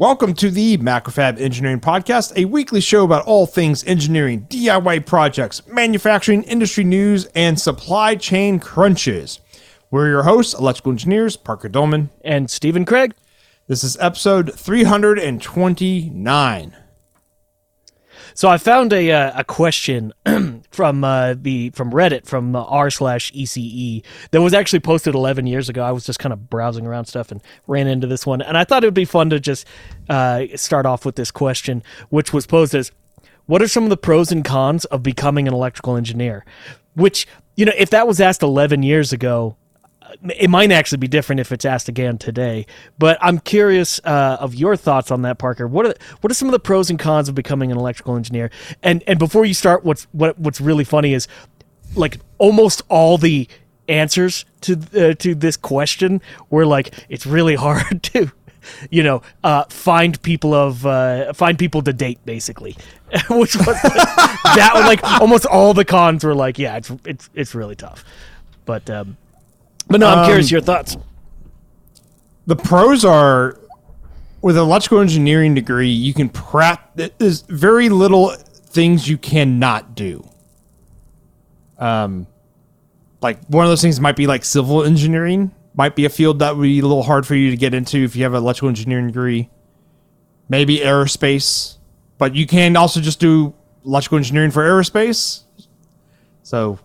Welcome to the Macrofab Engineering Podcast, a weekly show about all things engineering, DIY projects, manufacturing, industry news, and supply chain crunches. We're your hosts, electrical engineers Parker Dolman. and Stephen Craig. This is episode 329. So I found a uh, a question from uh, the from Reddit from uh, r slash ECE that was actually posted 11 years ago. I was just kind of browsing around stuff and ran into this one, and I thought it would be fun to just uh, start off with this question, which was posed as, "What are some of the pros and cons of becoming an electrical engineer?" Which you know, if that was asked 11 years ago, it might actually be different if it's asked again today. But I'm curious uh, of your thoughts on that, Parker. What are what are some of the pros and cons of becoming an electrical engineer? And and before you start, what's what what's really funny is like almost all the answers to uh, to this question were like it's really hard to you know uh, find people of uh, find people to date basically which was that was like almost all the cons were like yeah it's it's it's really tough but um but no, I'm curious Um, your thoughts. The pros are with an electrical engineering degree, you can prep. There's very little things you cannot do. Um, like one of those things might be like civil engineering, might be a field that would be a little hard for you to get into if you have an electrical engineering degree. Maybe aerospace, but you can also just do electrical engineering for aerospace. So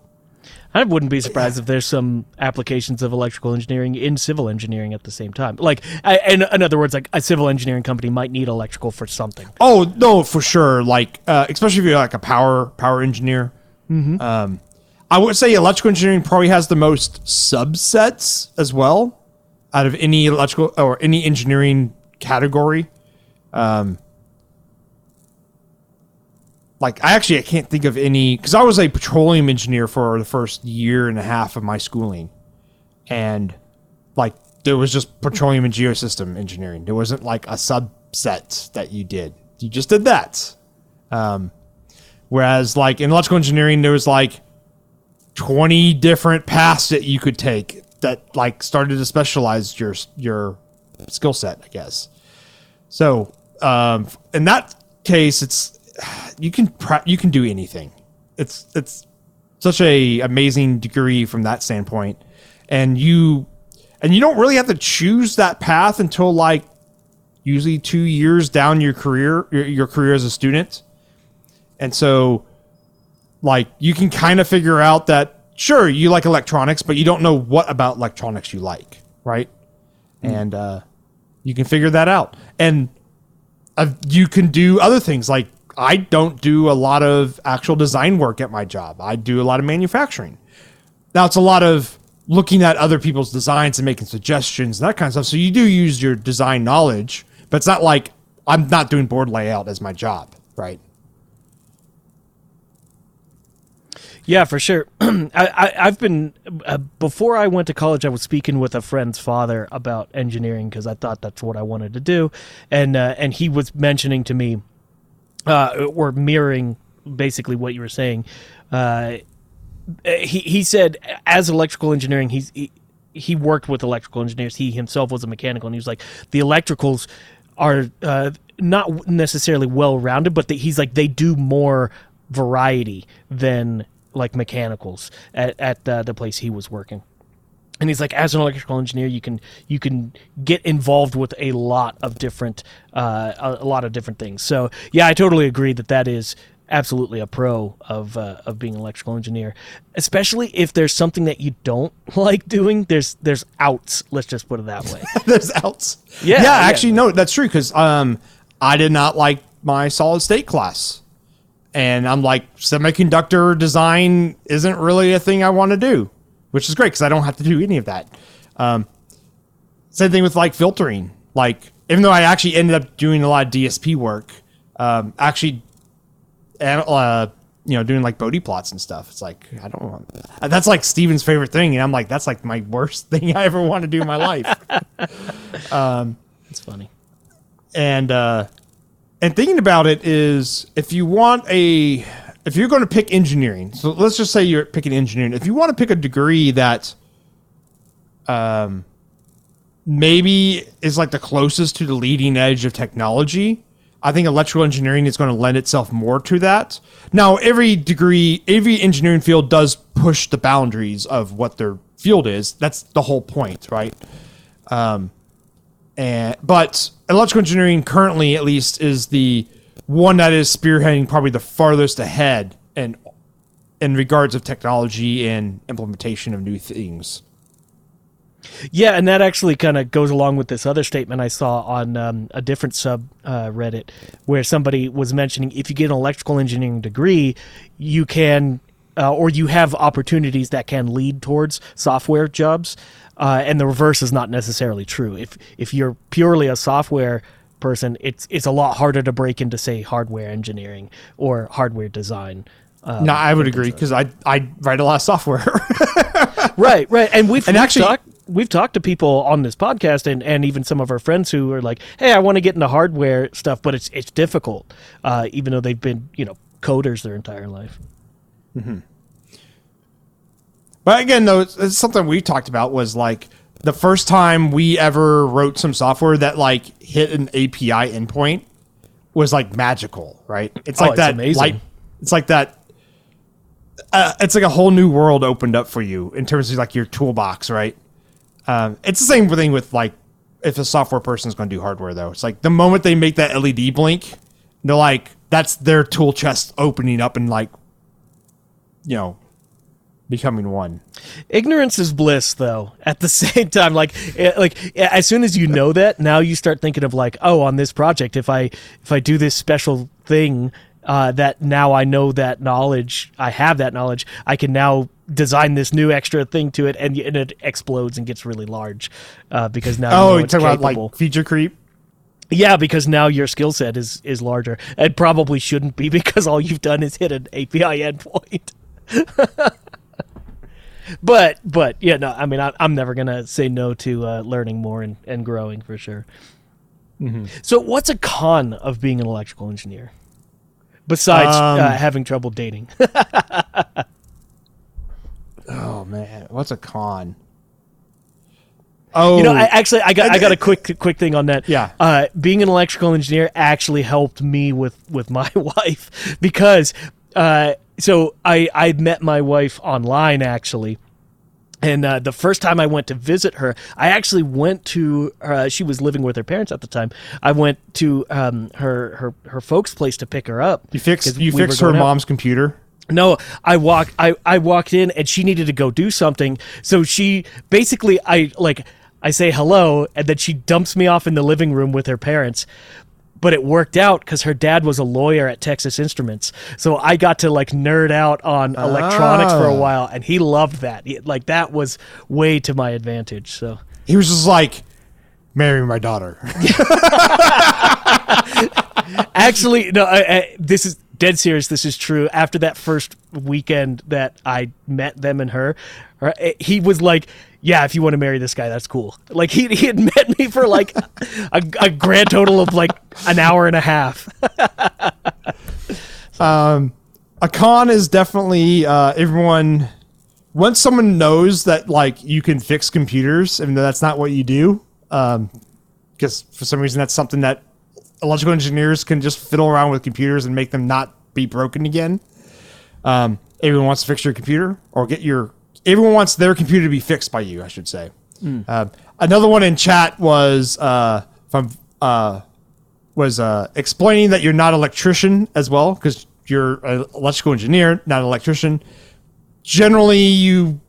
I wouldn't be surprised if there's some applications of electrical engineering in civil engineering at the same time. Like, I, in, in other words, like a civil engineering company might need electrical for something. Oh no, for sure. Like uh, especially if you're like a power power engineer. Um, I would say electrical engineering probably has the most subsets as well out of any electrical or any engineering category. Um, like I actually I can't think of any because I was a petroleum engineer for the first year and a half of my schooling, and like there was just petroleum and geosystem engineering. There wasn't like a subset that you did. You just did that. Um, whereas like in electrical engineering, there was like twenty different paths that you could take that like started to specialize your your skill set, I guess. So um, in that case, it's you can you can do anything. It's it's such a amazing degree from that standpoint, and you and you don't really have to choose that path until like usually two years down your career your, your career as a student, and so like you can kind of figure out that sure you like electronics, but you don't know what about electronics you like, right? And uh, you can figure that out, and uh, you can do other things like I don't do a lot of actual design work at my job. I do a lot of manufacturing. Now it's a lot of looking at other people's designs and making suggestions and that kind of stuff. So you do use your design knowledge, but it's not like I'm not doing board layout as my job, right? Yeah, for sure. I, I've been uh, before I went to college. I was speaking with a friend's father about engineering because I thought that's what I wanted to do, and uh, and he was mentioning to me, uh, or mirroring basically what you were saying. Uh, he he said as electrical engineering, he's he, he worked with electrical engineers. He himself was a mechanical, and he was like the electricals are uh, not necessarily well rounded, but the, he's like they do more variety than like mechanicals at, at uh, the place he was working and he's like as an electrical engineer you can you can get involved with a lot of different uh, a, lot of different things so yeah i totally agree that that is absolutely a pro of uh, of being an electrical engineer especially if there's something that you don't like doing there's there's outs let's just put it that way There's outs. Yeah, yeah. yeah. Actually, no, that's true because um, I did not like my solid state class, and I'm like semiconductor design isn't really a thing I want to do, which is great because I don't have to do any of that. Um, same thing with like filtering. Like, even though I actually ended up doing a lot of DSP work, um, actually, uh, you know, doing like Bode plots and stuff. It's like I don't want. that. That's like Stephen's favorite thing, and I'm like, that's like my worst thing I ever want to do in my life. it's funny and uh and thinking about it is if you want a if you're going to pick engineering so let's just say you're picking engineering if you want to pick a degree that um maybe is like the closest to the leading edge of technology. I think electrical engineering is going to lend itself more to that. Now, every degree, every engineering field does push the boundaries of what their field is. That's the whole point, right? Um, and but electrical engineering currently, at least, is the one that is spearheading probably the farthest ahead and in regards of technology and implementation of new things. Yeah, and that actually kind of goes along with this other statement I saw on um, a different sub uh, Reddit, where somebody was mentioning if you get an electrical engineering degree, you can, uh, or you have opportunities that can lead towards software jobs, uh, and the reverse is not necessarily true. If if you're purely a software person, it's it's a lot harder to break into say hardware engineering or hardware design. no, I would agree because I I write a lot of software. right, right, and we've And we've actually- talked we've talked to people on this podcast and, and even some of our friends who are like, hey, I want to get into hardware stuff, but it's it's difficult, uh, even though they've been you know coders their entire life. Hmm. But again, though, it's, it's something we talked about was like the first time we ever wrote some software that like hit an API endpoint was like magical, right? It's Oh, like it's that amazing. light. It's like that. Uh, it's like a whole new world opened up for you in terms of like your toolbox, right? Um, it's the same thing with like if a software person is going to do hardware, though. It's like the moment they make that LED blink, they're like that's their tool chest opening up and like, you know, becoming one. Ignorance is bliss, though. At the same time, like eh, like eh, as soon as you know that, now you start thinking of like, oh, on this project, if I if I do this special thing. Uh, that now I know that knowledge, I have that knowledge. I can now design this new extra thing to it, and, and it explodes and gets really large uh, because now you Oh, know you it's talking about like feature creep? Yeah, because now your skill set is is larger. It probably shouldn't be because all you've done is hit an API endpoint. but but yeah, no, I mean I, I'm never gonna say no to uh, learning more and, and growing for sure. So what's a con of being an electrical engineer besides Um, uh, having trouble dating? Oh man, what's a con? Oh, You know, I, actually, I got I got a quick quick thing on that. Yeah. uh, being an electrical engineer actually helped me with with my wife because uh, so I I met my wife online actually. And uh, the first time I went to visit her, I actually went to. Uh, she was living with her parents at the time. I went to um, her her her folks' place to pick her up. you fixed you we fixed her going out. mom's computer. No, I walk I, I walked in and she needed to go do something. So she basically I like I say hello and then she dumps me off in the living room with her parents. But it worked out because her dad was a lawyer at Texas Instruments, so I got to like nerd out on oh. electronics for a while, and he loved that. He- like that was way to my advantage. So He was just like, marry my daughter. Actually, no. I, I, this is dead serious. This is true. After that first weekend that I met them and her, her- eh, he was like, "Yeah, if you want to marry this guy, that's cool." Like he he had met me for like a, a grand total of like an hour and a half. a con is definitely uh, everyone. Once someone knows that like you can fix computers, even though that's not what you do, because for some reason that's something that electrical engineers can just fiddle around with computers and make them not be broken again. Um, everyone wants to fix your computer or get your. Everyone wants their computer to be fixed by you. I should say. Um, another one in chat was uh, from uh, was uh, explaining that you're not an electrician as well because you're an electrical engineer, not an electrician. Generally, you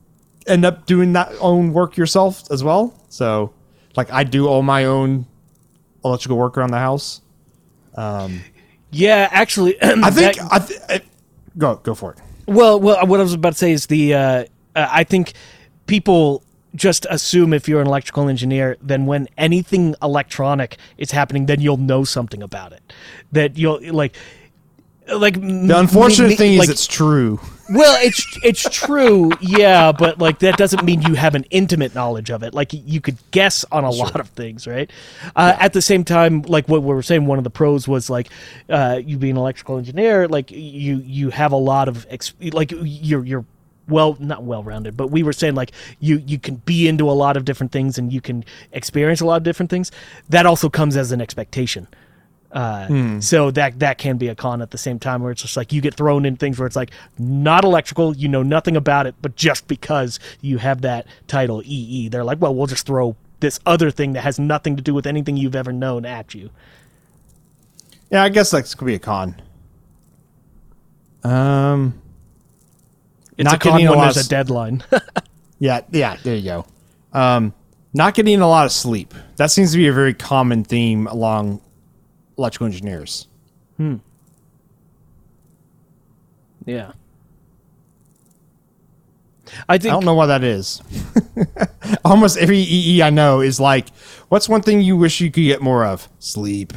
end up doing that own work yourself as well. So, like, I do all my own electrical work around the house. yeah, actually, I think that- I th- I, go go for it. Well, well, what I was about to say is the uh, uh, I think people just assume if you're an electrical engineer, then when anything electronic is happening, then you'll know something about it. That you'll like, like The unfortunate thing is it's true. well, it's it's true, yeah, but like that doesn't mean you have an intimate knowledge of it. Like you could guess on a lot of things, right? Uh, At the same time, like what we were saying, one of the pros was like uh, you being an electrical engineer, like you you have a lot of ex- like you're you're well not well rounded but we were saying like you you can be into a lot of different things and you can experience a lot of different things. That also comes as an expectation. Uh, so that that can be a con at the same time where it's just like you get thrown in things where it's like not electrical you know nothing about it but just because you have that title ee they're like well we'll just throw this other thing that has nothing to do with anything you've ever known at you. Yeah, I guess that could be a con. Um, it's Not getting a lot there's of a deadline yeah, yeah, there you go. Um, not getting a lot of sleep. That seems to be a very common theme along electrical engineers. Hmm. Yeah I I don't know why that is. Almost every EE I know is like, what's one thing you wish you could get more of? Sleep.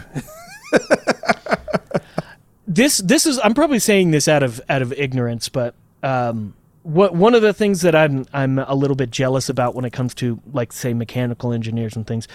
this this is I'm probably saying this out of out of ignorance, but um, what one of the things that I'm I'm a little bit jealous about when it comes to like say mechanical engineers and things.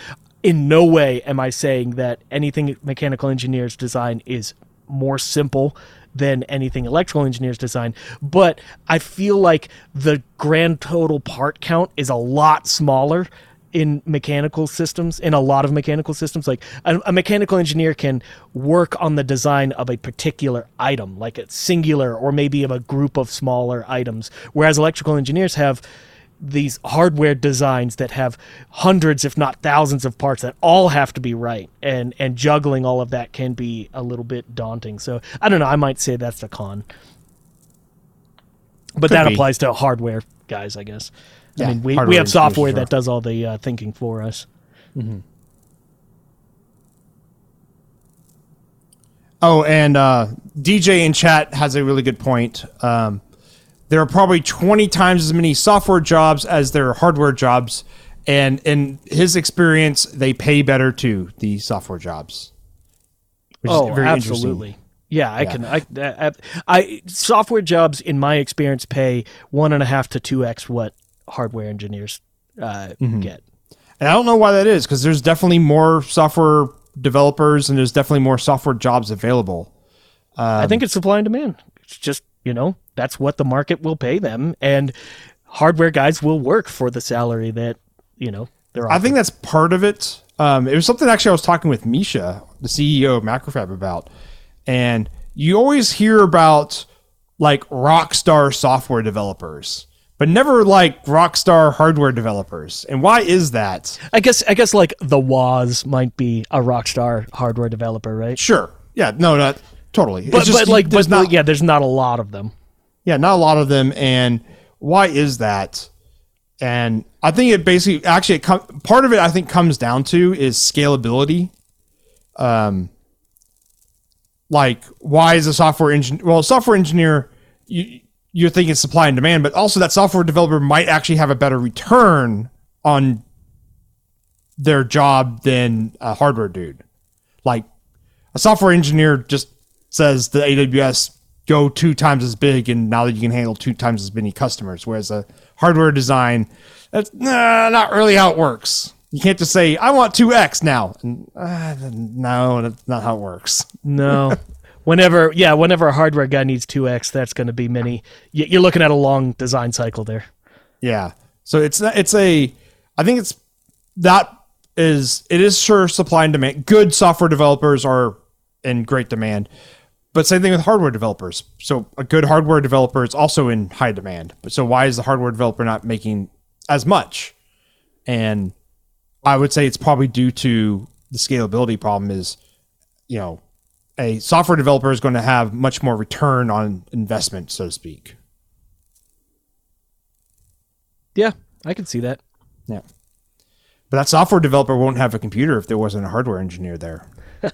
In no way am I saying that anything mechanical engineers design is more simple than anything electrical engineers design, but I feel like the grand total part count is a lot smaller in mechanical systems in a lot of mechanical systems like a, a mechanical engineer can work on the design of a particular item like a singular or maybe of a group of smaller items. Whereas electrical engineers have these hardware designs that have hundreds if not thousands of parts that all have to be right and and juggling all of that can be a little bit daunting. So i don't know i might say that's a con. But Could that be. applies to hardware guys i guess Yeah, i mean we, we have software sure. that does all the uh, thinking for us Oh, and uh, DJ in chat has a really good point. Um, there are probably 20 times as many software jobs as there are hardware jobs. And in his experience, they pay better too, the software jobs. Which oh, interesting. absolutely. Yeah, I can. I, I, I software jobs, in my experience, pay one and a half to two x what hardware engineers uh, Mm-hmm. get. And I don't know why that is because there's definitely more software developers and there's definitely more software jobs available. I think it's supply and demand. It's just you know that's what the market will pay them, and hardware guys will work for the salary that you know they're. I think that's part of it. Um, it was something actually I was talking with Misha, the CEO of Macrofab, about, and you always hear about like rock star software developers, but never like rock star hardware developers. And why is that? I guess. I guess like the Woz might be a rockstar hardware developer, right? Sure, yeah, no, not totally. But It's just- but like there's but not, yeah, there's not a lot of them. yeah, not a lot of them. And why is that? And I think it basically, actually, it com- part of it I think comes down to is scalability. Um, like why is a software engineer? Well, a software engineer, you you're thinking supply and demand, but also that software developer might actually have a better return on their job than a hardware dude. Like a software engineer just says the AWS go two times as big, and now that you can handle two times as many customers. Whereas a hardware design, that's nah, not really how it works. You can't just say I want two X now. And, uh, no, that's not how it works. No. Whenever, yeah, whenever a hardware guy needs 2x, that's going to be many. You're looking at a long design cycle there. Yeah. So it's it's a, I think it's that is it is sure supply and demand. Good software developers are in great demand, but same thing with hardware developers. So a good hardware developer is also in high demand. But so why is the hardware developer not making as much? And I would say it's probably due to the scalability problem. Is you know a software developer is going to have much more return on investment, so to speak. Yeah, I can see that. Yeah. But that software developer won't have a computer if there wasn't a hardware engineer there.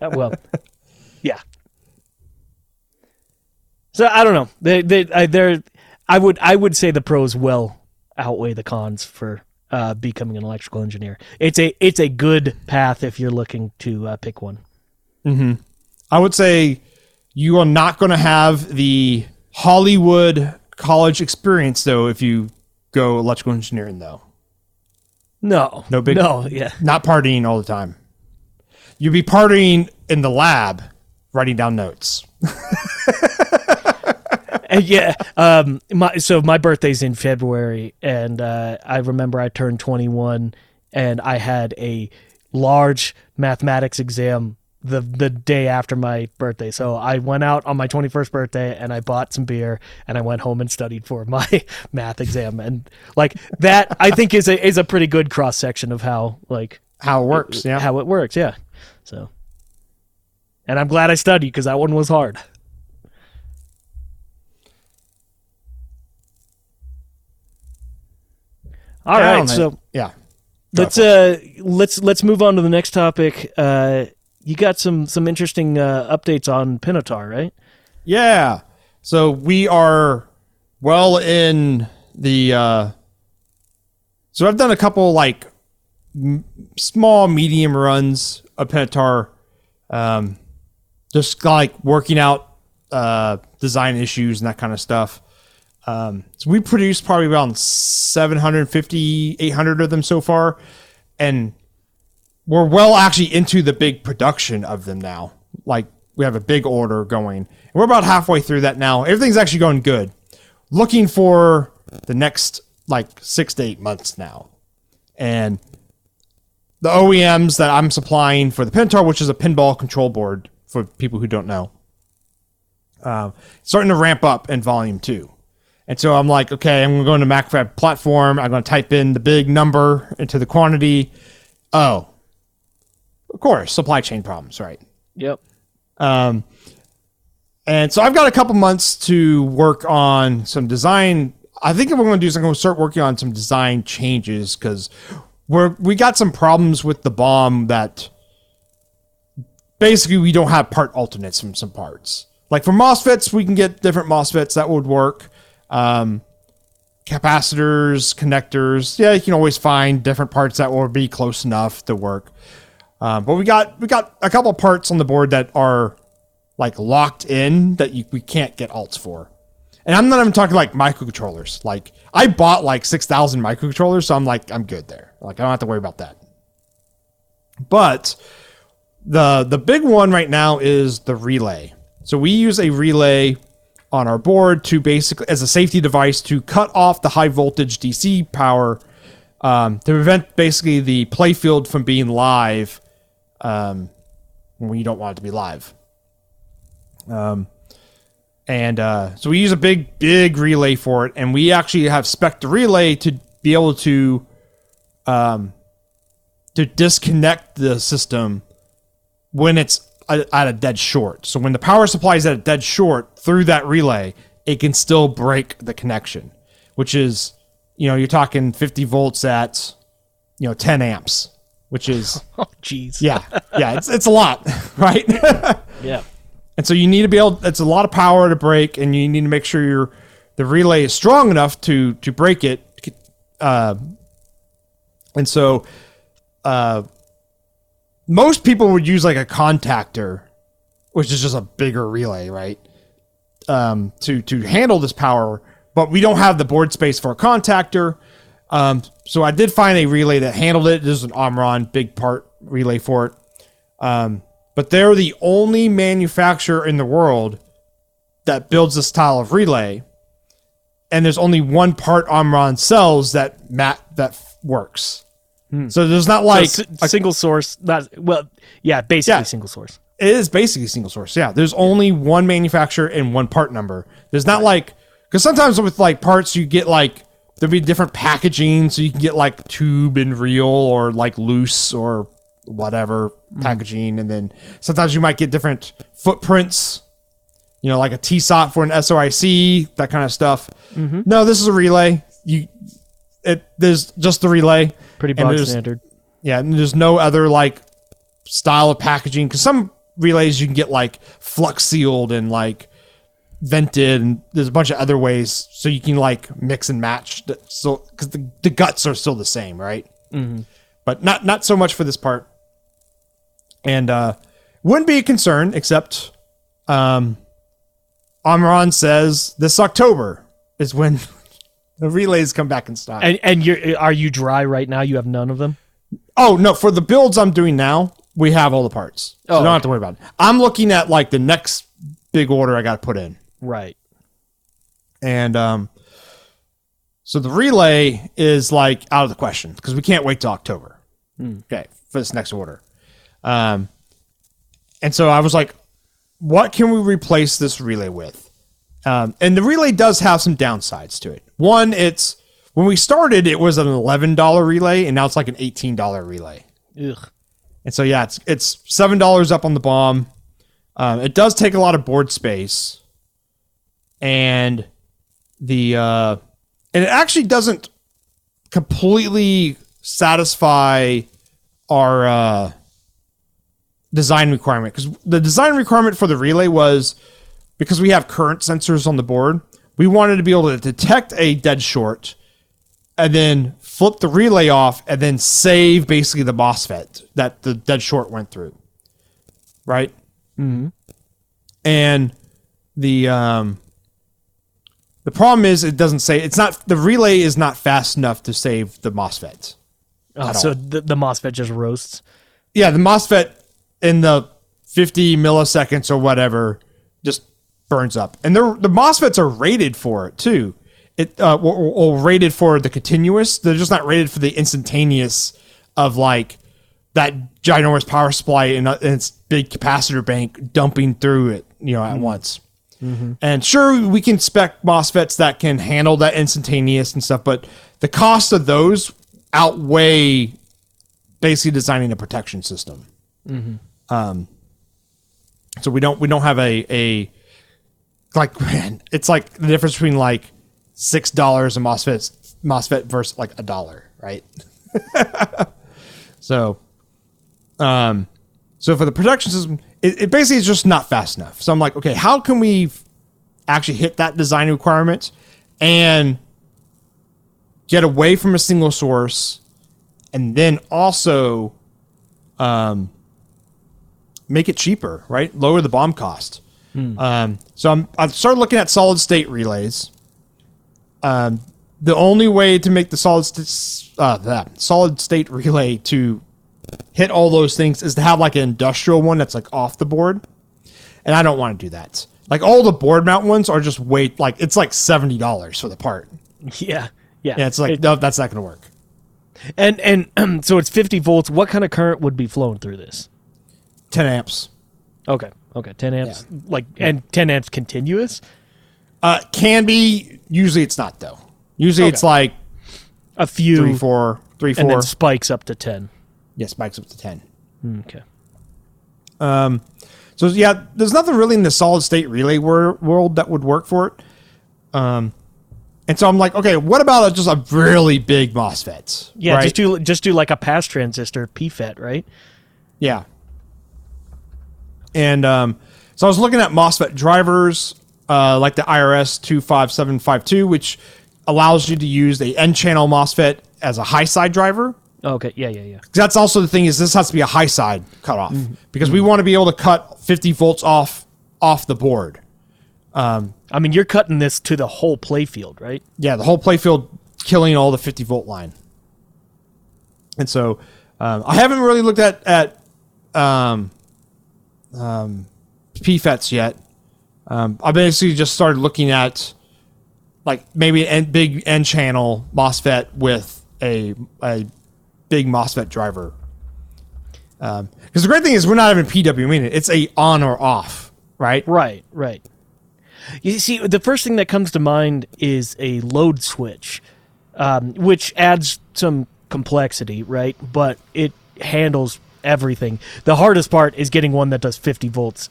Uh, well, yeah. So I don't know. They, they, I, they're, I would, I would say the pros well outweigh the cons for uh, becoming an electrical engineer. It's a, it's a good path if you're looking to uh, pick one. I would say you are not going to have the Hollywood college experience though if you go electrical engineering though. No, No big- no, yeah. Not partying all the time. You'd be partying in the lab, writing down notes. Yeah. Um. My so my birthday's in February, and uh, I remember I turned 21, and I had a large mathematics exam the the day after my birthday. So I went out on my 21st birthday and I bought some beer and I went home and studied for my math exam. And like that, I think is a is a pretty good cross section of how like How it works, yeah. how it works. Yeah. So. And I'm glad I studied because that one was hard. All right, so yeah. let's uh let's let's move on to the next topic. Uh, you got some some interesting uh, updates on Pinotaur, right? Yeah. So we are well in the uh so I've done a couple like m- small medium runs of Pinotaur um just like working out uh design issues and that kind of stuff. Um so we produced probably around 750 800 of them so far and we're well actually into the big production of them now. Like we have a big order going. And we're about halfway through that now. Everything's actually going good. Looking for the next like six to eight months now. And the OEMs that I'm supplying for the Pinotaur, which is a pinball control board for people who don't know, uh, starting to ramp up in volume too. And so I'm like, okay, I'm going to go into Macrofab platform. I'm going to type in the big number into the quantity. Oh, of course, supply chain problems, right? Yep. Um, and so I've got a couple months to work on some design. I think what we're going to do is I'm going to start working on some design changes because we're we got some problems with the BOM that basically we don't have part alternates from some parts. Like for MOSFETs, we can get different MOSFETs that would work. Um, capacitors, connectors, yeah, you can always find different parts that will be close enough to work. Um, but we got we got a couple parts on the board that are like locked in that you, we can't get alts for. And I'm not even talking like microcontrollers. Like I bought like six thousand microcontrollers, so I'm like I'm good there. Like I don't have to worry about that. But the the big one right now is the relay. So we use a relay on our board to basically as a safety device to cut off the high voltage DC power um, to prevent basically the playfield from being live um, when you don't want it to be live. Um, and uh, so we use a big, big relay for it, and we actually have spec the relay to be able to, um, to disconnect the system when it's at a dead short. So when the power supply is at a dead short through that relay, it can still break the connection, which is, you know, you're talking 50 volts at, you know, 10 amps, which is Oh, jeez. yeah, yeah, it's it's a lot, right? Yeah. and so you need to be able. It's a lot of power to break, and you need to make sure your the relay is strong enough to to break it. Uh, and so, uh, most people would use like a contactor, which is just a bigger relay, right? Um, to to handle this power, but we don't have the board space for a contactor. Um, so I did find a relay that handled it. This is an Omron big part relay for it. Um, but they're the only manufacturer in the world that builds this style of relay. And there's only one part Omron sells that mat that f- works. So there's not like So, s- single source. Not well. Yeah, basically Yeah. single source. it is basically single source. Yeah, there's only one manufacturer and one part number. There's not like because sometimes with like parts you get like there'll be different packaging, so you can get like tube and reel or like loose or whatever hmm. packaging, and then sometimes you might get different footprints. You know, like a TSOT for an SOIC, that kind of stuff. Mm-hmm. No, this is a relay. You, it there's just the relay. Pretty bog standard. Yeah, and there's no other like style of packaging because some relays you can get like flux sealed and like vented, and there's a bunch of other ways so you can like mix and match. the- So because the, the guts are still the same, right? But not not so much for this part. And uh wouldn't be a concern except um Omron says this October is when the relays come back in stock. And and you're you dry right now? You have none of them. Oh no, for the builds I'm doing now, we have all the parts. So Oh, you don't have to worry about it. I'm looking at like the next big order I got to put in. Right. and um, so the relay is like out of the question because we can't wait till October. Okay, for this next order. Um, and so I was like, what can we replace this relay with? Um, and the relay does have some downsides to it. One, it's when we started, it was an eleven dollar relay, and now it's like an eighteen dollar relay. Ugh. And so yeah, it's it's seven dollars up on the BOM. Um, it does take a lot of board space, and the uh, and it actually doesn't completely satisfy our uh, design requirement because the design requirement for the relay was because we have current sensors on the board. We wanted to be able to detect a dead short and then flip the relay off and then save basically the MOSFET that the dead short went through. Right? Mm-hmm. And the um the problem is it doesn't say it's not the relay is not fast enough to save the MOSFET. Oh, so the, the MOSFET just roasts. Yeah, the MOSFET in the 50 milliseconds or whatever just burns up. And they're, the MOSFETs are rated for it too. It uh, or, or rated for the continuous. They're just not rated for the instantaneous of like that ginormous power supply and, uh, and its big capacitor bank dumping through it, you know, at once. And sure, we can spec MOSFETs that can handle that instantaneous and stuff, but the cost of those outweigh basically designing a protection system. Um, so we don't we don't have a a like man, it's like the difference between like six dollars a MOSFET MOSFET versus like a dollar, right? so, um, so for the production system, it, it basically is just not fast enough. So I'm like, okay, how can we actually hit that design requirement and get away from a single source, and then also, um, make it cheaper, right? Lower the BOM cost. Um, so I'm I started looking at solid state relays. Um, the only way to make the solid st- uh, that solid state relay to hit all those things is to have like an industrial one that's like off the board, and I don't want to do that. Like all the board mount ones are just way like it's like seventy dollars for the part. Yeah. Yeah. Yeah, it's like no, that's not going to work. and and so it's 50 volts. What kind of current would be flowing through this? Ten amps. Okay. Okay. 10 amps. Like and 10 amps continuous. Uh, can be. Usually it's not though. Usually it's like A few. three, four, three, and then spikes up to 10. Yeah, spikes up to ten. Okay. Um, so yeah, there's nothing really in the solid state relay wor- world that would work for it. Um, and so I'm like, okay, what about just a really big MOSFET? Yeah. right? Just do just do like a pass transistor PFET, right? yeah. And um, so I was looking at MOSFET drivers, uh, like the IRS two five seven five two, which allows you to use a N channel MOSFET as a high side driver. Okay. Yeah. Yeah. Yeah. that's also the thing is this has to be a high side cutoff Mm-hmm. because we want to be able to cut 50 volts off off the board. I mean, you're cutting this to the whole playfield, right? Yeah, the whole playfield killing all the 50 volt line. And so um, I haven't really looked at at um, um, PFETs yet. Um, I basically just started looking at like maybe a big N channel MOSFET with a a big MOSFET driver. Because the great thing is we're not having PWM in it; it's a on or off, right? Right, right. You see, the first thing that comes to mind is a load switch, um, which adds some complexity, right? But it handles everything. The hardest part is getting one that does 50 volts,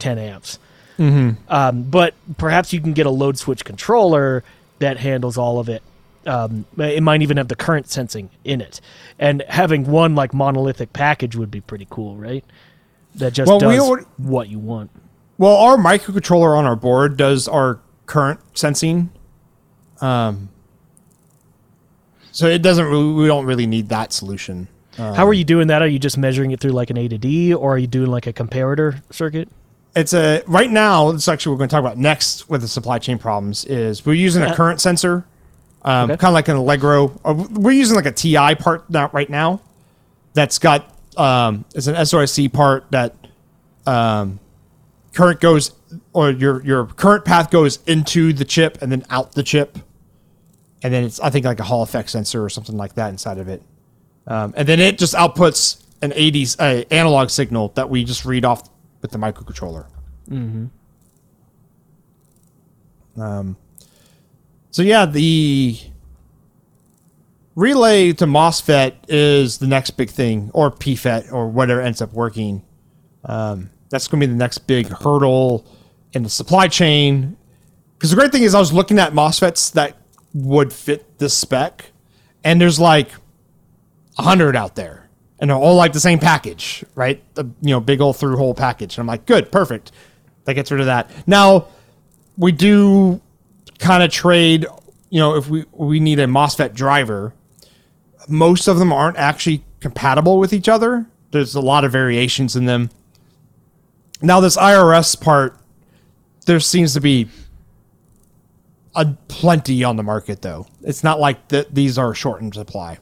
10 amps. Mm-hmm. Um, but perhaps you can get a load switch controller that handles all of it. Um, it might even have the current sensing in it, and having one like monolithic package would be pretty cool, right? That just Well, we does already- what you want. Well, our microcontroller on our board does our current sensing. Um, so it doesn't really, we don't really need that solution. How are you doing that? Are you just measuring it through like an A to D, or are you doing like a comparator circuit? It's a right now. This is actually what we're going to talk about next with the supply chain problems. Is we're using a current sensor, um, Okay. kind of like an Allegro. We're using like a TI part now, right now. That's got um, it's an SOIC part that um, current goes or your your current path goes into the chip and then out the chip, and then it's I think like a Hall effect sensor or something like that inside of it, um, and then it just outputs an 80s uh, analog signal that we just read off with the microcontroller. Mm-hmm. Um, so yeah, the relay to MOSFET is the next big thing, or PFET, or whatever ends up working. Um, that's going to be the next big hurdle in the supply chain. Because the great thing is, I was looking at MOSFETs that would fit this spec, and there's like a hundred out there, and they're all like the same package, right? The you know big old through hole package. And I'm like, good, perfect. That gets rid of that. Now we do kind of trade. You know, if we we need a MOSFET driver, most of them aren't actually compatible with each other. There's a lot of variations in them. Now, this IRS part, there seems to be a plenty on the market, though. It's not like that these are short in supply.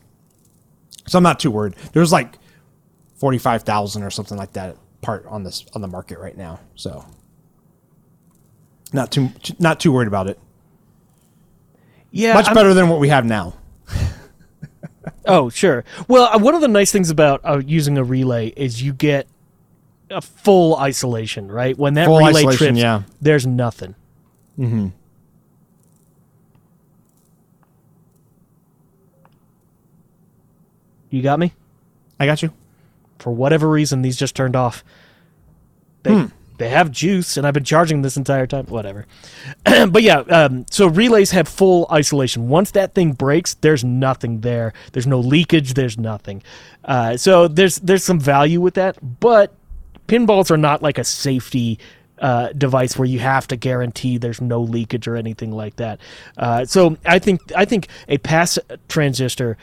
So I'm not too worried. There's like forty-five thousand or something like that part on this on the market right now. So not too not too worried about it. Yeah, Much I'm- better than what we have now. Oh, sure. Well, uh, one of the nice things about uh, using a relay is you get a full isolation, right? When that Full relay trips, yeah. there's nothing. Mm-hmm. You got me? I got you. For whatever reason, these just turned off. They, Hmm. they have juice, and I've been charging this entire time. Whatever. but yeah, um, so relays have full isolation. Once that thing breaks, there's nothing there. There's no leakage. There's nothing. Uh, so there's there's some value with that, but pinballs are not like a safety uh, device where you have to guarantee there's no leakage or anything like that. Uh, so I think I think a pass transistor,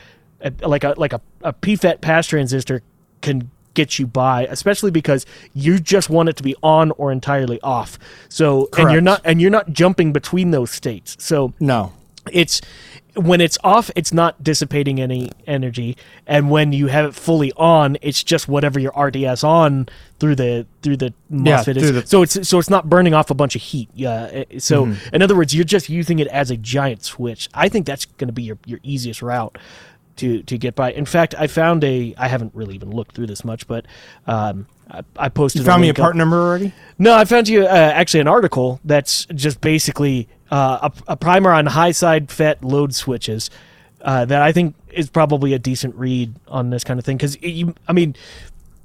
like a like a, a PFET pass transistor, can get you by, especially because you just want it to be on or entirely off. So and you're not and you're not jumping between those states. So No. it's when it's off it's not dissipating any energy and when you have it fully on it's just whatever your rds on through the through the Yeah, MOSFET is. the- so it's so it's not burning off a bunch of heat yeah uh, so in other words you're just using it as a giant switch i think that's going to be your, your easiest route to to get by in fact i found a i haven't really even looked through this much but um I, I posted You found me a link up- part number already? no, I found you uh, actually an article that's just basically uh, a, a primer on high side FET load switches uh, that I think is probably a decent read on this kind of thing because you, I mean,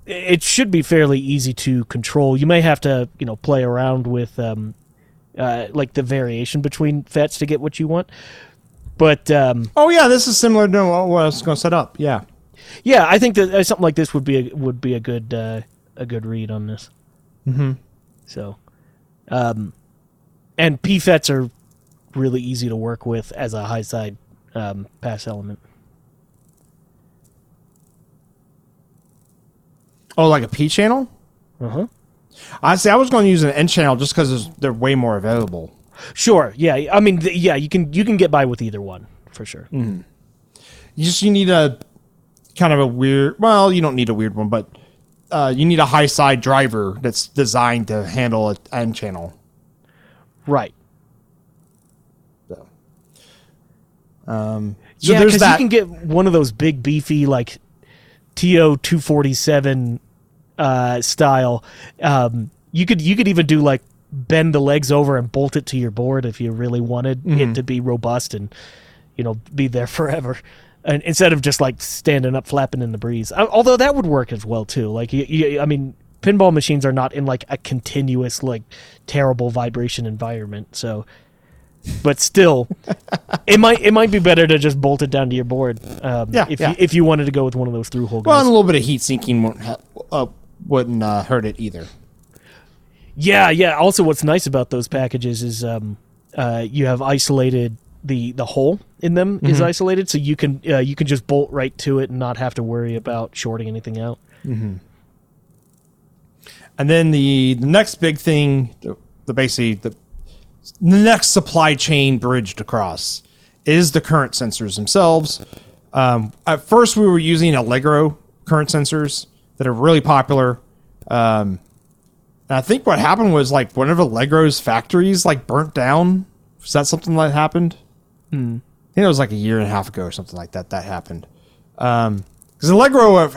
it should be fairly easy to control. You may have to, you know, play around with um, uh, like the variation between FETs to get what you want. But um, Oh yeah, this is similar to what I was going to set up. Yeah. yeah, I think that uh, something like this would be a, would be a good uh, a good read on this. Mm-hmm. So, um, and PFETs are really easy to work with as a high side um, pass element. Oh, like a P channel? Uh huh. Honestly, I was going to use an N channel just because they're way more available. Sure. Yeah. I mean, th- yeah. You can you can get by with either one for sure. You just you need a kind of a weird. Well, you don't need a weird one, but uh, you need a high side driver that's designed to handle an N channel. Right. So, um, so yeah, because you can get one of those big beefy like TO two forty seven uh, style. Um, you could you could even do like bend the legs over and bolt it to your board if you really wanted Mm-hmm. it to be robust and you know be there forever. And instead of just like standing up flapping in the breeze, although that would work as well too. Like you, you, I mean, pinball machines are not in like a continuous like terrible vibration environment, so but still, it might it might be better to just bolt it down to your board. Um, Yeah, if yeah. you if you wanted to go with one of those through hole well, and a little bit of heat sinking won't ha- uh, wouldn't uh, hurt it either. Yeah, yeah. Also, what's nice about those packages is um, uh, you have isolated the the hole in them is Mm-hmm. isolated, so you can uh, you can just bolt right to it and not have to worry about shorting anything out. And then the, the next big thing, the, the basically the, the next supply chain bridged across is the current sensors themselves. Um, at first, we were using Allegro current sensors that are really popular. Um, And I think what happened was like one of Allegro's factories like burnt down. Was that something that happened? Hmm. I think it was like a year and a half ago or something like that. That happened. Um, because Allegro, uh,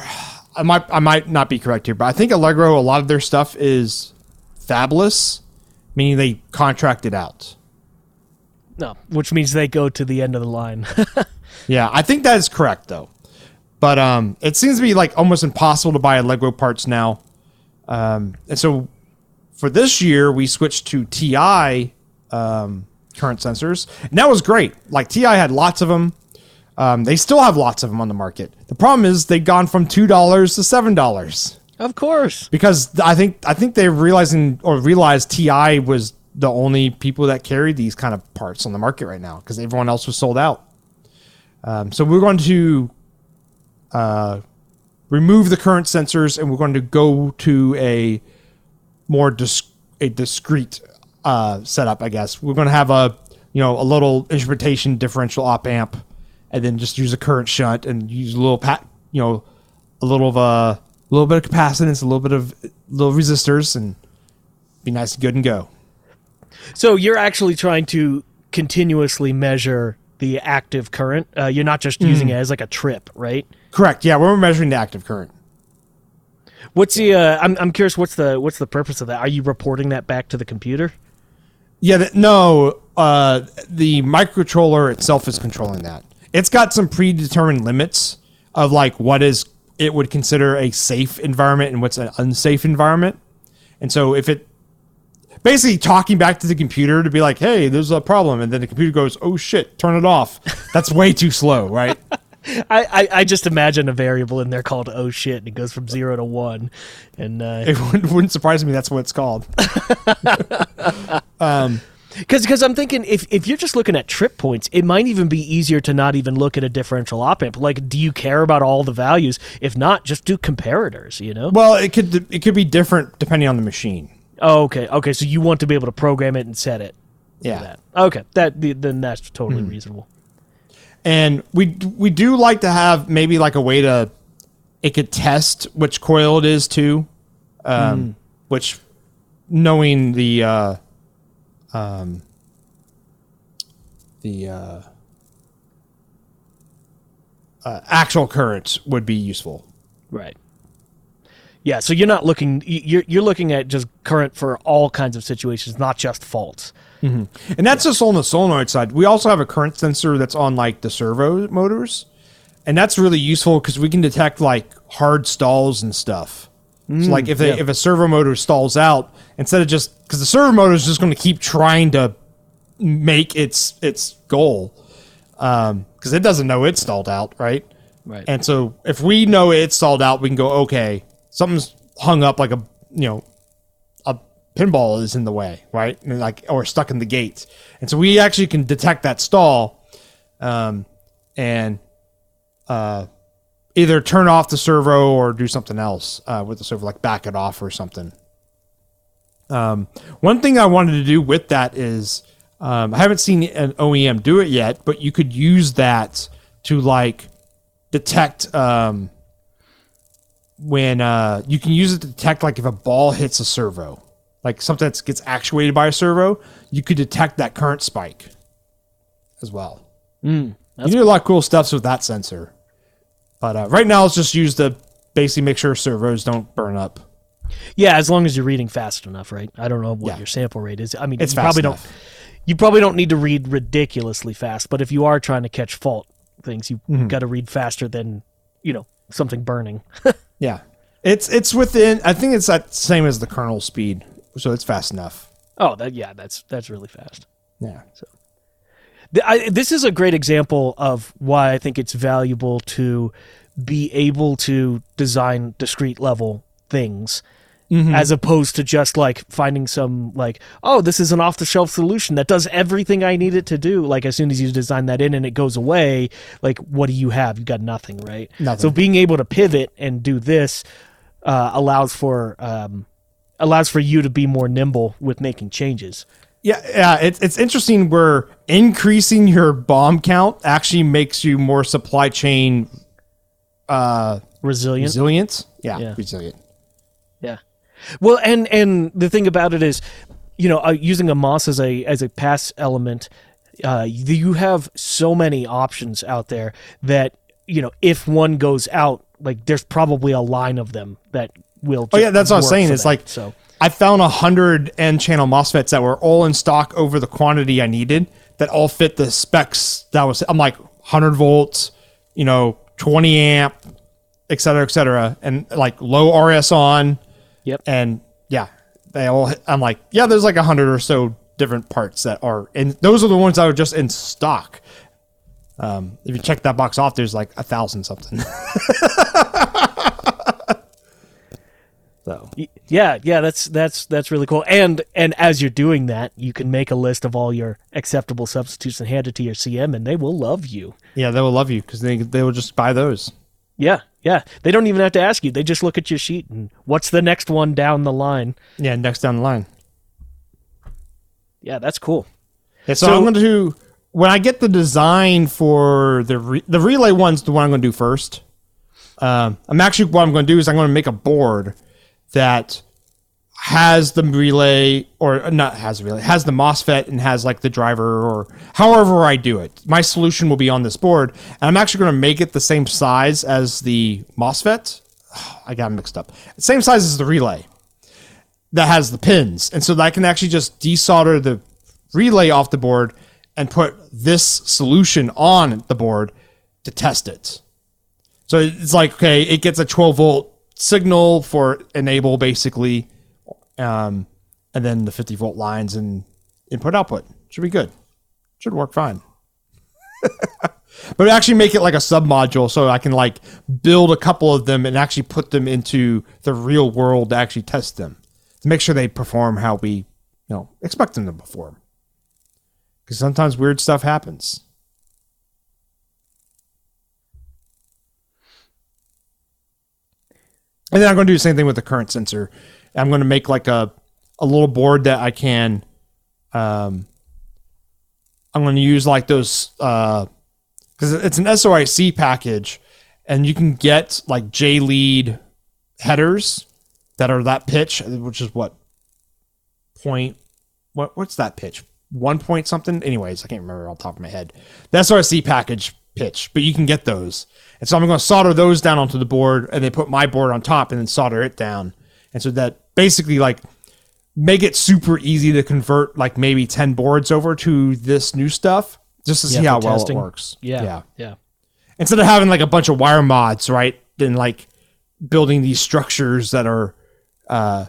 I might I might not be correct here, but I think Allegro a lot of their stuff is fabless, meaning they contract it out. No, which means they go to the end of the line. Yeah, I think that is correct though. But um, it seems to be like almost impossible to buy Allegro parts now. Um, and so for this year, we switched to TI um, current sensors, and that was great. Like TI had lots of them. Um, they still have lots of them on the market. The problem is they've gone from two dollars to seven dollars of course. because I think I think they're realizing or realized TI was the only people that carried these kind of parts on the market right now because everyone else was sold out. Um, so we're going to uh, remove the current sensors and we're going to go to a more dis- a discrete uh, setup. I guess we're going to have a you know a little instrumentation differential op amp, and then just use a current shunt and use a little pat you know a little of a little bit of capacitance, a little bit of little resistors, and be nice and good and go. So you're actually trying to continuously measure the active current. Uh, you're not just using it as like a trip, right? Correct. Yeah, we're measuring the active current. What's the? Uh, I'm I'm curious. What's the what's the purpose of that? Are you reporting that back to the computer? Yeah, th- no, uh, the microcontroller itself is controlling that. It's got some predetermined limits of like what is it would consider a safe environment and what's an unsafe environment. And so if it basically talking back to the computer to be like, "Hey, there's a problem," and then the computer goes, "Oh shit, turn it off." That's way too slow, right? I, I, I just imagine a variable in there called oh shit, and it goes from zero to one, and uh, It wouldn't, wouldn't surprise me. That's what it's called. Because because I'm thinking if, if you're just looking at trip points, it might even be easier to not even look at a differential op amp. Like, do you care about all the values? If not, just do comparators. You know? Well, it could it could be different depending on the machine. Oh, okay, okay. So you want to be able to program it and set it. Yeah. That. Okay. That then that's totally reasonable. And we we do like to have maybe like a way to it could test which coil it is too um which knowing the uh um the uh, uh actual currents would be useful Right. Yeah. So you're not looking. You're you're looking at just current for all kinds of situations, not just faults. Mm-hmm. and that's just on the solenoid side. We also have a current sensor that's on like the servo motors. And that's really useful because we can detect like hard stalls and stuff. So like if they, mm, yeah. if a servo motor stalls out instead of just because the servo motor is just going to keep trying to make its its goal um, because it doesn't know it's stalled out right? Right. and so if we know it's stalled out we can go okay something's hung up like a you know pinball is in the way right? Like or stuck in the gate and so we actually can detect that stall um, and uh, either turn off the servo or do something else uh, with the servo like back it off or something. Um, one thing i wanted to do with that is um, i haven't seen an oem do it yet but you could use that to like detect um, when uh, you can use it to detect like if a ball hits a servo, like something that gets actuated by a servo, you could detect that current spike as well. you do a lot of cool stuff with that sensor, but uh, right now let's just use the basically make sure servos don't burn up. Yeah, as long as you're reading fast enough, right? I don't know what Yeah. your sample rate is. I mean, It's you probably enough. don't. You probably don't need to read ridiculously fast, but if you are trying to catch fault things, you Mm-hmm. got to read faster than you know something burning. Yeah, it's it's within. I think it's that same as the kernel speed, so it's fast enough. oh, that yeah, that's that's really fast. Yeah. Th- I, this is a great example of why I think it's valuable to be able to design discrete level things as opposed to just like finding some like oh this is an off the shelf solution that does everything I need it to do like as soon as you design that in and it goes away like what do you have You've got nothing right Nothing. so being able to pivot and do this uh, allows for um, allows for you to be more nimble with making changes Yeah, yeah, it's it's interesting where increasing your BOM count actually makes you more supply chain uh resilient resilient. Yeah, Yeah. resilient. Yeah. Well, and and the thing about it is, you know, uh, using a MOS as a as a pass element, uh, you have so many options out there that you know if one goes out, like there's probably a line of them that will. Oh yeah, that's what I'm saying. It's that. like so. I found a hundred N channel MOSFETs that were all in stock over the quantity I needed that all fit the specs that was I'm like 100 volts, you know, 20 amp, et cetera, et cetera, and like low RS on. Yep. And yeah, they all. I'm like, yeah, there's like a hundred or so different parts that are, and those are the ones that are just in stock. Um, if you check that box off, there's like a thousand something. so Yeah, yeah, that's that's that's really cool. And and as you're doing that, you can make a list of all your acceptable substitutes and hand it to your CM, and they will love you. yeah, they will love you because they they will just buy those. Yeah, yeah. They don't even have to ask you. They just look at your sheet and what's the next one down the line. Yeah, next down the line. Yeah, that's cool. Yeah, so, So- I'm going to when I get the design for the re, the relay one's the one I'm going to do first. Um, I'm actually what I'm going to do is I'm going to make a board that has the relay or not has the relay has the MOSFET and has like the driver or however I do it. My solution will be on this board, and I'm actually going to make it the same size as the MOSFET. I got mixed up. Same size as the relay that has the pins, and so that I can actually just desolder the relay off the board and put this solution on the board to test it. So it's like okay, it gets a 12 volt signal for enable basically, um, and then the 50 volt lines and input output should be good. Should work fine. but actually make it like a sub module so I can like build a couple of them and actually put them into the real world to actually test them to make sure they perform how we you know expect them to perform. Because sometimes weird stuff happens. And then I'm going to do the same thing with the current sensor. I'm going to make like a a little board that I can. Um, I'm going to use like those because it's an SOIC package, and you can get like J lead headers that are that pitch, which is what point what what's that pitch one point something anyways i can't remember off the top of my head the SOIC package pitch but you can get those and so i'm going to solder those down onto the board and then put my board on top and then solder it down and so that basically like make it super easy to convert like maybe 10 boards over to this new stuff just to see how well testing. it works Yeah, yeah yeah. instead of having like a bunch of wire mods, right? Then like building these structures that are, uh,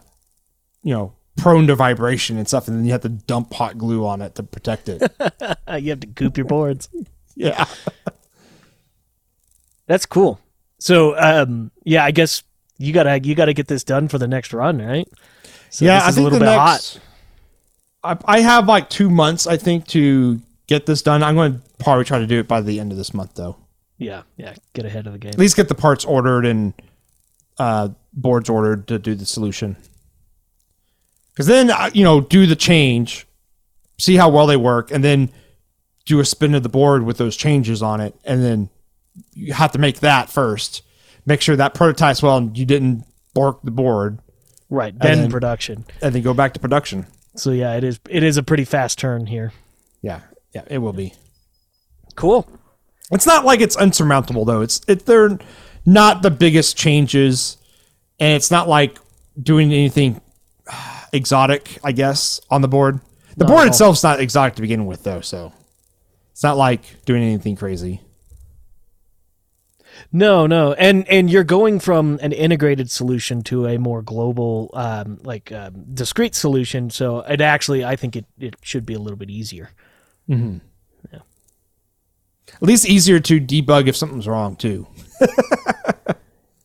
you know, prone to vibration and stuff, and then you have to dump hot glue on it to protect it. You have to coop your boards. yeah, That's cool. So, um, yeah, I guess you gotta you gotta get this done for the next run, right? So yeah. this I is think a little the bit next. I, I have like two months, I think, to get this done. I'm going to probably try to do it by the end of this month, though. Yeah, yeah. Get ahead of the game. At least get the parts ordered and uh, boards ordered to do the solution. Because then, uh, you know, do the change, see how well they work, and then do a spin of the board with those changes on it. And then you have to make that first. Make sure that prototypes well and you didn't bork the board, Right. Then then- production. and then go back to production. So yeah, it is it is a pretty fast turn here. Yeah, yeah, it will be. Cool. It's not like it's unsurmountable though. It's it they're not the biggest changes, and it's not like doing anything exotic. I guess on the board, the board itself's not exotic to begin with though, so it's not like doing anything crazy. No, no, and and you're going from an integrated solution to a more global, um, like um, discrete solution. So it actually, I think it it should be a little bit easier. Hmm. Yeah. At least easier to debug if something's wrong too.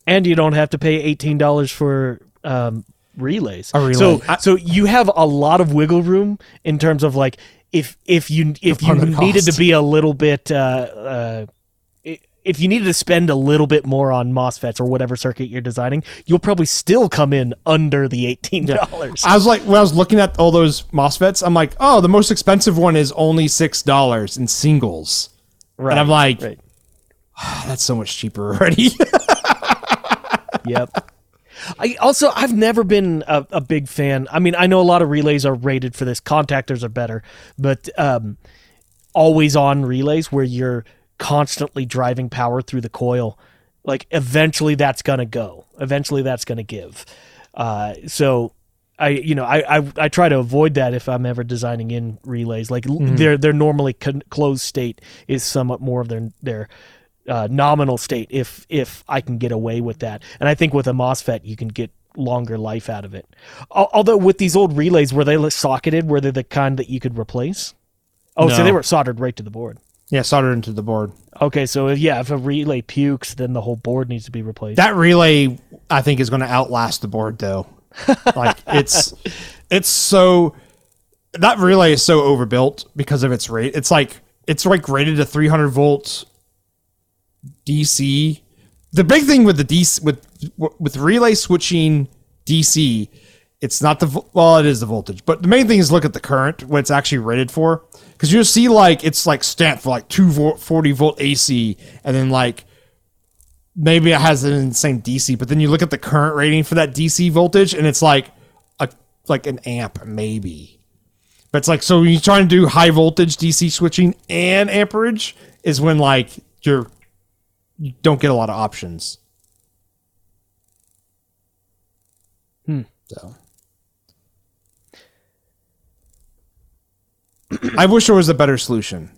and you don't have to pay eighteen dollars for um, relays. Relay. So I- so you have a lot of wiggle room in terms of like if if you if you needed to be a little bit. Uh, uh, if you needed to spend a little bit more on MOSFETs or whatever circuit you're designing, you'll probably still come in under the eighteen dollars. I was like, when I was looking at all those MOSFETs, I'm like, oh, the most expensive one is only six dollars in singles, Right, and I'm like, right. that's so much cheaper already. Yep. I also I've never been a, a big fan. I mean, I know a lot of relays are rated for this. Contactors are better, but um, always on relays where you're constantly driving power through the coil, like eventually that's gonna go. Eventually that's gonna give. Uh, so I you know I, I I try to avoid that if I'm ever designing in relays. Like mm-hmm. their their normally con- closed state is somewhat more of their their uh, nominal state if if I can get away with that. And I think with a MOSFET you can get longer life out of it. Although with these old relays, were they socketed? Were they the kind that you could replace? Oh, no. so they were soldered right to the board. Yeah, soldered into the board. Okay, so yeah, if a relay pukes, then the whole board needs to be replaced. That relay, I think, is going to outlast the board, though. like it's, it's so that relay is so overbuilt because of its rate. It's like it's like rated to 300 volts DC. The big thing with the DC with with relay switching DC, it's not the well, it is the voltage, but the main thing is look at the current what it's actually rated for, because you'll see like it's like stamped for like two volt, 40 volt AC, and then like maybe it has an insane DC, but then you look at the current rating for that DC voltage, and it's like a like an amp maybe. But it's like so when you're trying to do high voltage DC switching and amperage is when like you're you don't get a lot of options. Hmm. So I wish there was a better solution.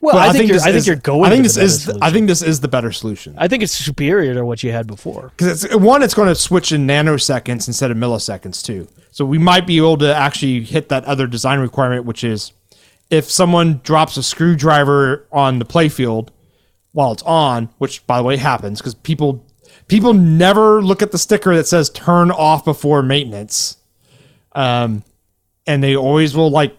Well, I, I, think, you're, I think you're going. I think this is. Solution. I think this is the better solution. I think it's superior to what you had before. Because it's one, it's going to switch in nanoseconds instead of milliseconds too. So we might be able to actually hit that other design requirement, which is if someone drops a screwdriver on the playfield, while it's on, which by the way happens because people people never look at the sticker that says turn off before maintenance. Um, and they always will like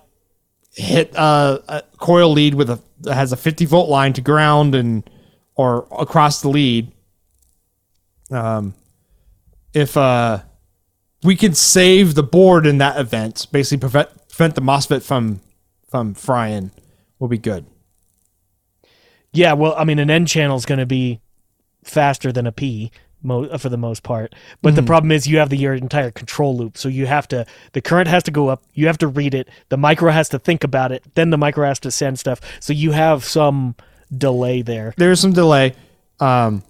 hit uh, a coil lead with a has a 50 volt line to ground and or across the lead. Um, if uh, we can save the board in that event, basically prevent prevent the MOSFET from from frying, will be good. Yeah, well, I mean, an N channel is going to be faster than a P mo- for the most part. But mm-hmm. the problem is you have the your entire control loop. So you have to the current has to go up, you have to read it, the micro has to think about it, then the micro has to send stuff. So you have some delay there. There's some delay. Um,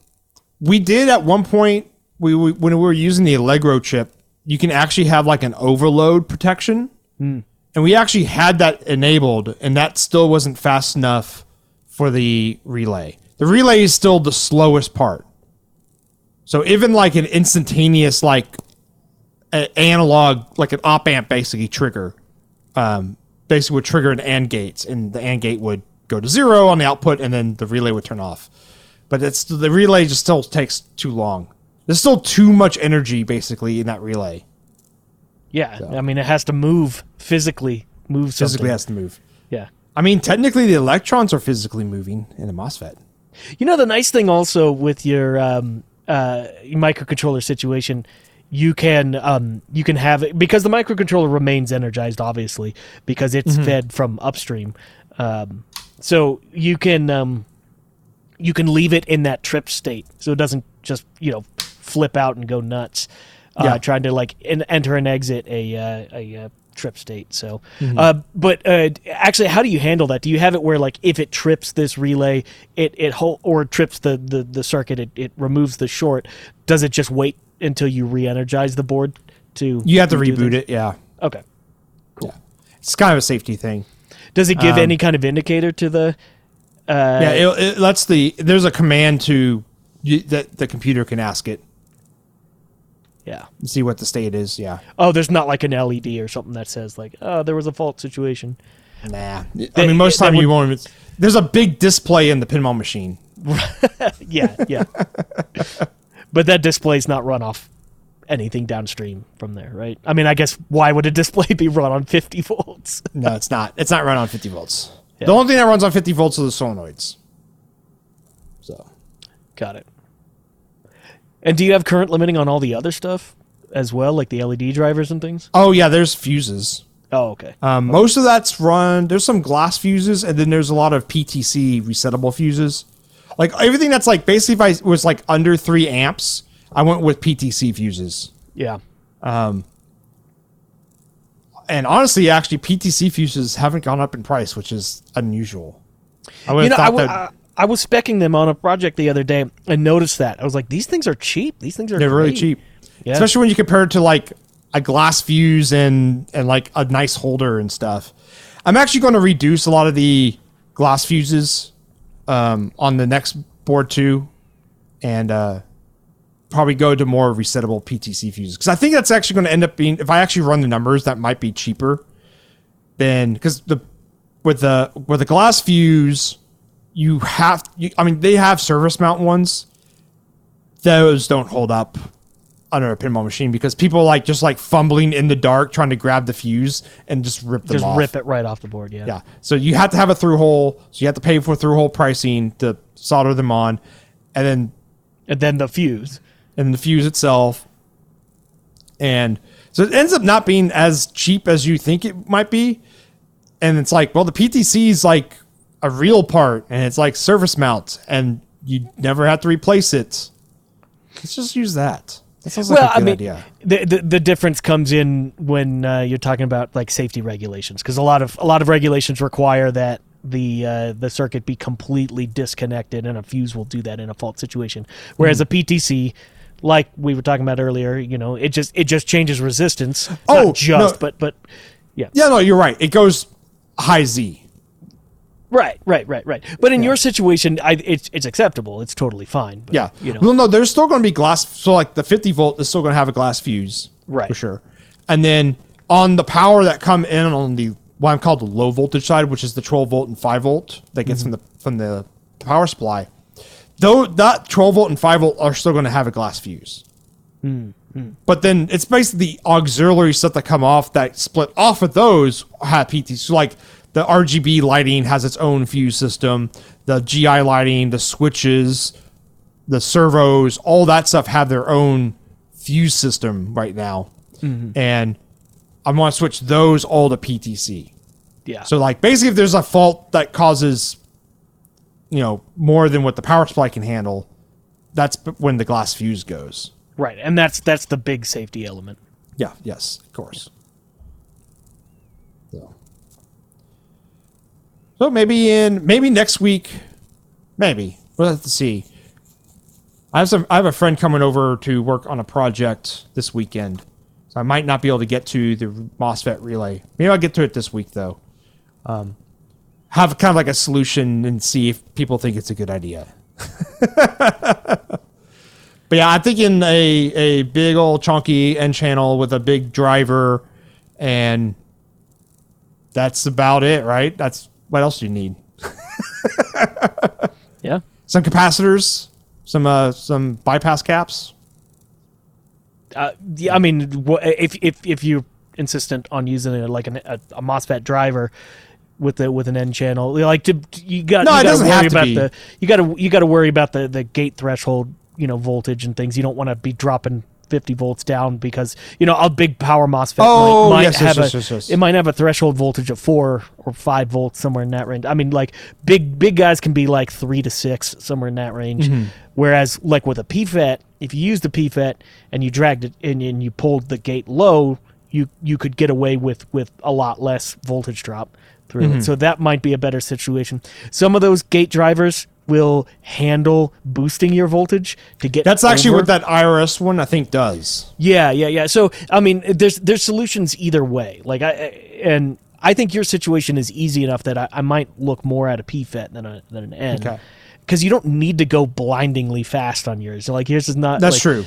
we did at one point we, we, when we were using the Allegro chip, you can actually have like an overload protection. Mm. And we actually had that enabled, and that still wasn't fast enough for the relay. The relay is still the slowest part. So even like an instantaneous like analog, like an op amp basically trigger, um, basically would trigger an AND gate, and the AND gate would go to zero on the output, and then the relay would turn off. But it's the relay just still takes too long. There's still too much energy basically in that relay. Yeah, so. I mean it has to move physically. Move something. physically has to move. Yeah. I mean, technically, the electrons are physically moving in a MOSFET. You know, the nice thing also with your um, uh, microcontroller situation, you can um, you can have it because the microcontroller remains energized, obviously, because it's mm-hmm. fed from upstream. Um, so you can um, you can leave it in that trip state, so it doesn't just you know flip out and go nuts. Uh, yeah. trying to like in, enter and exit a uh, a, a uh, trip state. So, mm-hmm. uh, but uh, actually, how do you handle that? Do you have it where like if it trips this relay, it it whole or trips the the, the circuit, it, it removes the short. Does it just wait until you re-energize the board to? You have to reboot it. Yeah. Okay. Cool. Yeah. It's kind of a safety thing. Does it give um, any kind of indicator to the? Uh, yeah, it, it lets the. There's a command to that the computer can ask it yeah. See what the state is. Yeah. Oh, there's not like an LED or something that says like, oh, there was a fault situation. Nah. I mean, most time would, you won't. Even, there's a big display in the pinball machine. yeah, yeah. but that display's not run off anything downstream from there, right? I mean, I guess why would a display be run on 50 volts? no, it's not. It's not run on 50 volts. Yeah. The only thing that runs on 50 volts are the solenoids. So, got it. And do you have current limiting on all the other stuff as well, like the LED drivers and things? Oh yeah, there's fuses. Oh okay. Um, okay. Most of that's run. There's some glass fuses, and then there's a lot of PTC resettable fuses. Like everything that's like basically if I was like under three amps, I went with PTC fuses. Yeah. And honestly, actually, PTC fuses haven't gone up in price, which is unusual. I would You have know, I, thought w- that I, I was specking them on a project the other day and noticed that. I was like, these things are cheap. These things are they're really cheap, Yeah. especially when you compare it to like a glass fuse and and like a nice holder and stuff. I'm actually going to reduce a lot of the glass fuses um, on the next board too, and uh, probably go to more resettable PTC fuses because I think that's actually going to end up being if I actually run the numbers, that might be cheaper than because the with the with the glass fuse you have you, I mean they have surface mount ones those don't hold up under a pinball machine because people like just like fumbling in the dark trying to grab the fuse and just rip them Just off. rip it right off the board. Yeah. Yeah. So you have to have a through hole. So you have to pay for through hole pricing to solder them on, and then And then the fuse. and the fuse itself. And so it ends up not being as cheap as you think it might be. And it's like, well, the PTC is like a real part and it's like surface mount and you never have to replace it. Let's just use that. That sounds like well, a I good mean, idea. the, the the difference comes in when uh, you're talking about like safety regulations, because a lot of a lot of regulations require that the uh, the circuit be completely disconnected, and a fuse will do that in a fault situation. Whereas Hmm. a PTC, like we were talking about earlier, you know, it just it just changes resistance. Oh, just, no. but but yeah, Yeah, no, you're right. It goes high Z. right, right, right, right. But in your situation, I, it's it's acceptable. It's totally fine. But, Yeah. you know, Well, no, there's still going to be glass. So, like the 50 volt is still going to have a glass fuse, Right. For sure. And then on the power that come in on the what I'm called the low voltage side, which is the 12 volt and 5 volt that gets mm-hmm. from the from the power supply, though that 12 volt and 5 volt are still going to have a glass fuse. Mm-hmm. But then it's basically the auxiliary stuff that come off that split off of those have PT. So like the RGB lighting has its own fuse system. The GI lighting, the switches, the servos, all that stuff have their own fuse system right now. Mm-hmm. And I'm going to switch those all to PTC. yeah. So like basically if there's a fault that causes you know more than what the power supply can handle, that's when the glass fuse goes. right, and that's that's the big safety element. Yeah, yes, of course. So maybe in maybe next week, maybe we'll have to see. I have some. I have a friend coming over to work on a project this weekend, so I might not be able to get to the MOSFET relay. Maybe I'll get to it this week though. Um, have kind of like a solution and see if people think it's a good idea. But yeah, I'm thinking a a big old chunky N channel with a big driver, and that's about it, right? That's what else do you need? Yeah. Some capacitors, some uh some bypass caps. Uh, yeah, I mean, if if if you're insistent on using it like an, a, a MOSFET driver with the with an N channel, like to you got No, you it gotta doesn't worry have to about be. the you got to you got to worry about the the gate threshold, you know, voltage and things. You don't want to be dropping. 50 volts down because you know a big power MOSFET Oh, might, might yes, have yes, a yes, it might have a threshold voltage of four or five volts somewhere in that range. I mean, like big big guys can be like three to six somewhere in that range. Mm-hmm. Whereas like with a PFET, if you use the PFET and you dragged it and, and you pulled the gate low, you you could get away with with a lot less voltage drop through Mm-hmm. it. So that might be a better situation. Some of those gate drivers will handle boosting your voltage to get That's actually over. what that IRS one I think does. Yeah, yeah, yeah. So I mean, there's there's solutions either way. Like I and I think your situation is easy enough that I, I might look more at a PFET than a than an N. Okay. Because you don't need to go blindingly fast on yours. Like yours is not. That's like- true.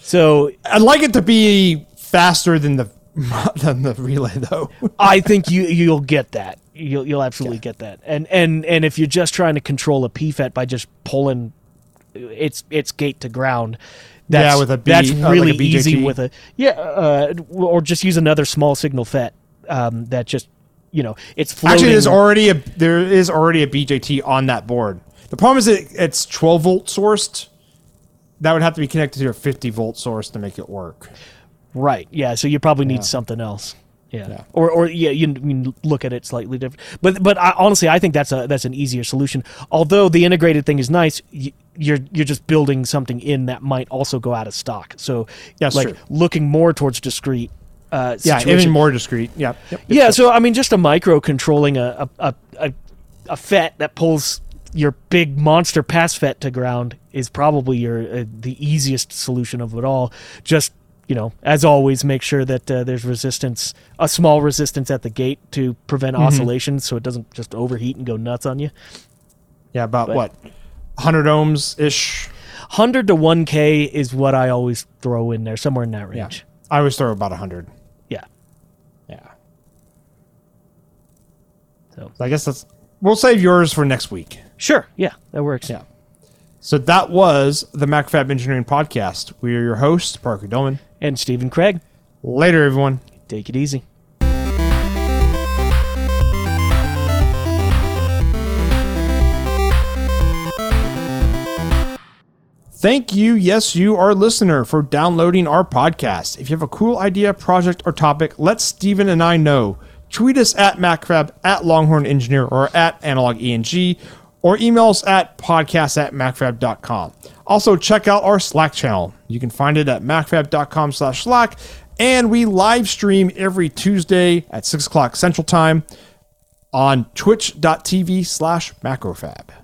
So I'd like it to be faster than the than the relay though. I think you you'll get that. You'll you'll absolutely get that. And and and if you're just trying to control a PFET by just pulling its its gate to ground, that's, Yeah, with a B- that's uh, like a really easy with a yeah, uh, or just use another small signal FET um, that just you know it's floating. Actually, there's already a there is already a BJT on that board. The problem is it, it's 12 volt sourced. That would have to be connected to a 50 volt source to make it work. right. Yeah, so you probably need something else. Yeah. Yeah. Or or yeah, you, you look at it slightly different. But but I, honestly, I think that's a that's an easier solution. Although the integrated thing is nice, y- you're you're just building something in that might also go out of stock. So That's like true. looking more towards discrete. Uh, Yeah, even more discreet. Yep. yep. Yeah, so I mean, just a micro controlling a a, a, a a FET that pulls your big monster pass FET to ground is probably your uh, the easiest solution of it all. Just you know, as always, make sure that uh, there's resistance, a small resistance at the gate to prevent oscillations, so it doesn't just overheat and go nuts on you. Yeah, about But- what? 100 ohms ish. Hundred to one K is what I always throw in there, somewhere in that Yeah. range. I always throw about 100. Yeah. Yeah. So So I guess that's. We'll save yours for next week. sure, yeah, that works. Yeah. So that was the MacroFab Engineering Podcast. We are your hosts, Parker Dolman. And Stephen Craig, Later, everyone. take it easy. Thank you, yes, you, our listener, for downloading our podcast. If you have a cool idea, project, or topic, let Stephen and I know. Tweet us at MacroFab, at Longhorn Engineer, or at Analog ENG, or email us at podcast at macrofab.com. Also, check out our Slack channel. You can find it at macrofab.com slash Slack, and we live stream every Tuesday at 6 o'clock Central Time on twitch.tv slash macrofab.